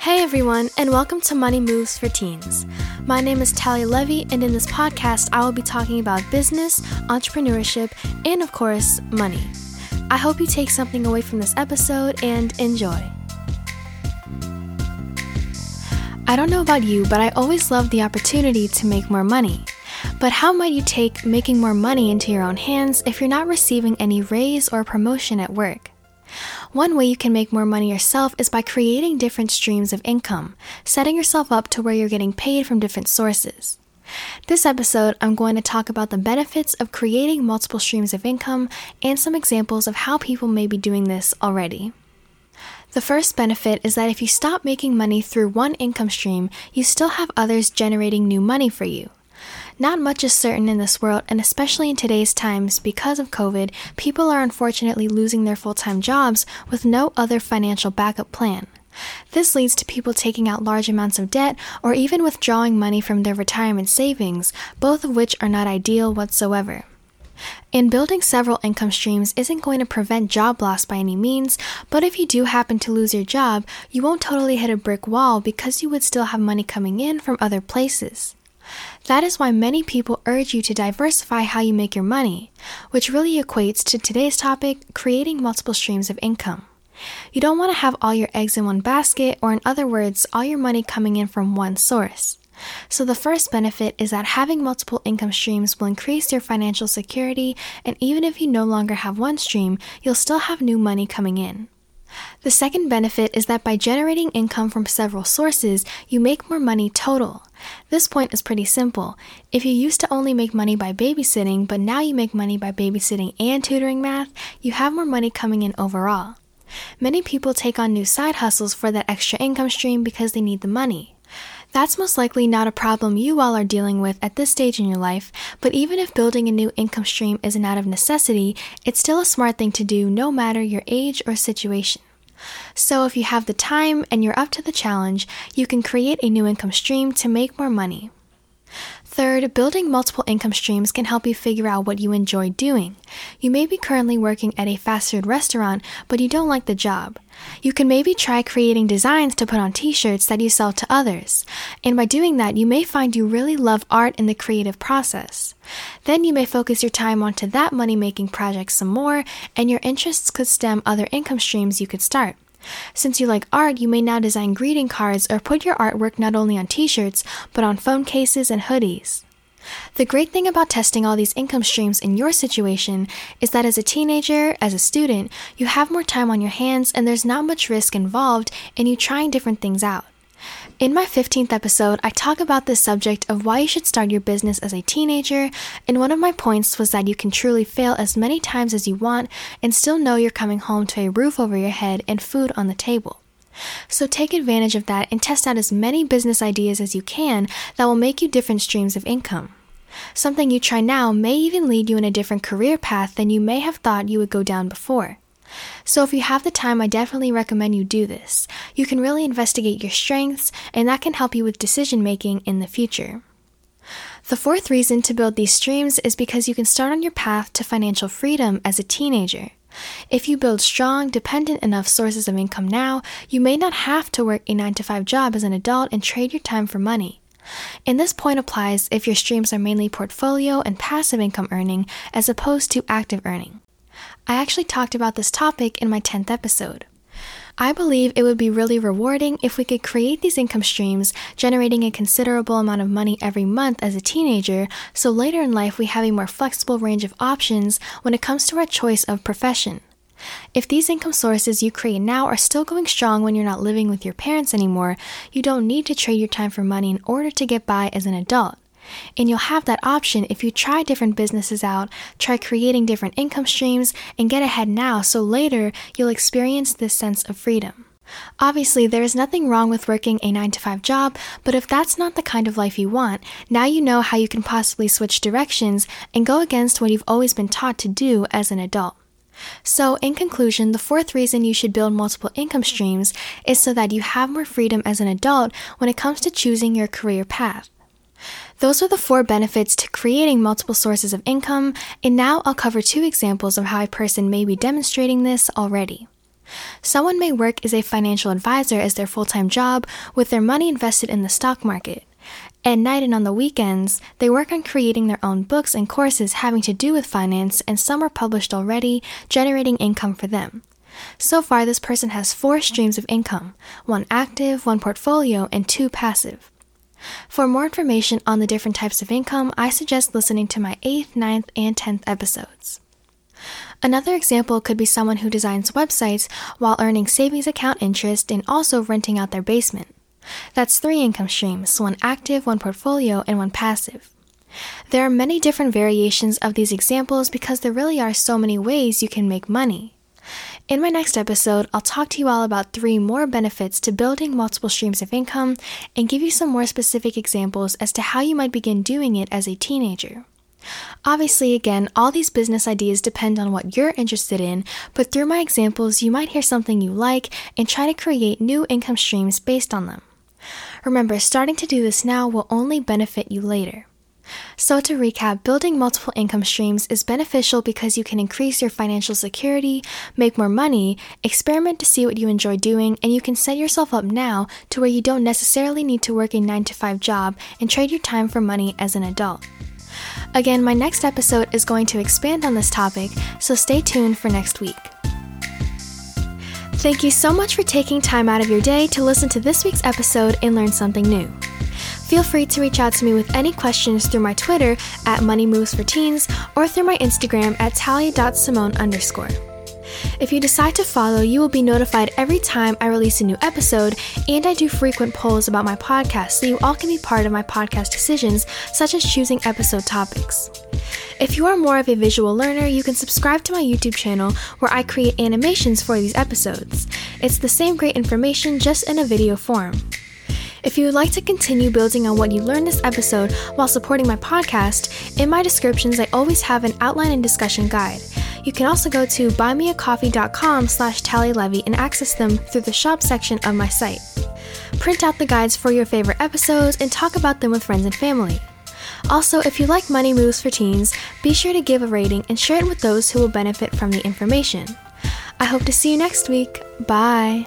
Hey everyone, and welcome to Money Moves for Teens. My name is Talia Levy, and in this podcast, I will be talking about business, entrepreneurship, and of course, money. I hope you take something away from this episode and enjoy. I don't know about you, but I always love the opportunity to make more money. But how might you take making more money into your own hands if you're not receiving any raise or promotion at work? One way you can make more money yourself is by creating different streams of income, setting yourself up to where you're getting paid from different sources. This episode, I'm going to talk about the benefits of creating multiple streams of income and some examples of how people may be doing this already. The first benefit is that if you stop making money through one income stream, you still have others generating new money for you. Not much is certain in this world, and especially in today's times, because of COVID, people are unfortunately losing their full time jobs with no other financial backup plan. This leads to people taking out large amounts of debt or even withdrawing money from their retirement savings, both of which are not ideal whatsoever. In building several income streams isn't going to prevent job loss by any means, but if you do happen to lose your job, you won't totally hit a brick wall because you would still have money coming in from other places. That is why many people urge you to diversify how you make your money, which really equates to today's topic creating multiple streams of income. You don't want to have all your eggs in one basket, or in other words, all your money coming in from one source. So, the first benefit is that having multiple income streams will increase your financial security, and even if you no longer have one stream, you'll still have new money coming in. The second benefit is that by generating income from several sources, you make more money total. This point is pretty simple. If you used to only make money by babysitting, but now you make money by babysitting and tutoring math, you have more money coming in overall. Many people take on new side hustles for that extra income stream because they need the money. That's most likely not a problem you all are dealing with at this stage in your life, but even if building a new income stream isn't out of necessity, it's still a smart thing to do no matter your age or situation. So, if you have the time and you're up to the challenge, you can create a new income stream to make more money. Third, building multiple income streams can help you figure out what you enjoy doing. You may be currently working at a fast food restaurant, but you don't like the job. You can maybe try creating designs to put on t shirts that you sell to others. And by doing that, you may find you really love art in the creative process. Then you may focus your time onto that money making project some more, and your interests could stem other income streams you could start. Since you like art, you may now design greeting cards or put your artwork not only on t shirts, but on phone cases and hoodies. The great thing about testing all these income streams in your situation is that as a teenager, as a student, you have more time on your hands and there's not much risk involved in you trying different things out. In my 15th episode, I talk about the subject of why you should start your business as a teenager, and one of my points was that you can truly fail as many times as you want and still know you're coming home to a roof over your head and food on the table. So take advantage of that and test out as many business ideas as you can that will make you different streams of income. Something you try now may even lead you in a different career path than you may have thought you would go down before. So, if you have the time, I definitely recommend you do this. You can really investigate your strengths, and that can help you with decision making in the future. The fourth reason to build these streams is because you can start on your path to financial freedom as a teenager. If you build strong, dependent enough sources of income now, you may not have to work a 9 to 5 job as an adult and trade your time for money. And this point applies if your streams are mainly portfolio and passive income earning as opposed to active earning. I actually talked about this topic in my 10th episode. I believe it would be really rewarding if we could create these income streams, generating a considerable amount of money every month as a teenager, so later in life we have a more flexible range of options when it comes to our choice of profession. If these income sources you create now are still going strong when you're not living with your parents anymore, you don't need to trade your time for money in order to get by as an adult. And you'll have that option if you try different businesses out, try creating different income streams, and get ahead now so later you'll experience this sense of freedom. Obviously, there is nothing wrong with working a 9 to 5 job, but if that's not the kind of life you want, now you know how you can possibly switch directions and go against what you've always been taught to do as an adult. So, in conclusion, the fourth reason you should build multiple income streams is so that you have more freedom as an adult when it comes to choosing your career path. Those are the four benefits to creating multiple sources of income, and now I'll cover two examples of how a person may be demonstrating this already. Someone may work as a financial advisor as their full time job with their money invested in the stock market. At night and on the weekends, they work on creating their own books and courses having to do with finance, and some are published already, generating income for them. So far, this person has four streams of income one active, one portfolio, and two passive. For more information on the different types of income, I suggest listening to my 8th, 9th, and 10th episodes. Another example could be someone who designs websites while earning savings account interest and also renting out their basement. That's three income streams one active, one portfolio, and one passive. There are many different variations of these examples because there really are so many ways you can make money. In my next episode, I'll talk to you all about three more benefits to building multiple streams of income and give you some more specific examples as to how you might begin doing it as a teenager. Obviously, again, all these business ideas depend on what you're interested in, but through my examples, you might hear something you like and try to create new income streams based on them. Remember, starting to do this now will only benefit you later. So, to recap, building multiple income streams is beneficial because you can increase your financial security, make more money, experiment to see what you enjoy doing, and you can set yourself up now to where you don't necessarily need to work a 9 to 5 job and trade your time for money as an adult. Again, my next episode is going to expand on this topic, so stay tuned for next week. Thank you so much for taking time out of your day to listen to this week's episode and learn something new. Feel free to reach out to me with any questions through my Twitter at Money Moves for Teens or through my Instagram at talia.simone underscore. If you decide to follow, you will be notified every time I release a new episode, and I do frequent polls about my podcast so you all can be part of my podcast decisions, such as choosing episode topics. If you are more of a visual learner, you can subscribe to my YouTube channel where I create animations for these episodes. It's the same great information, just in a video form. If you would like to continue building on what you learned this episode while supporting my podcast, in my descriptions I always have an outline and discussion guide. You can also go to buymeacoffee.com slash talialevy and access them through the shop section of my site. Print out the guides for your favorite episodes and talk about them with friends and family. Also, if you like Money Moves for Teens, be sure to give a rating and share it with those who will benefit from the information. I hope to see you next week. Bye.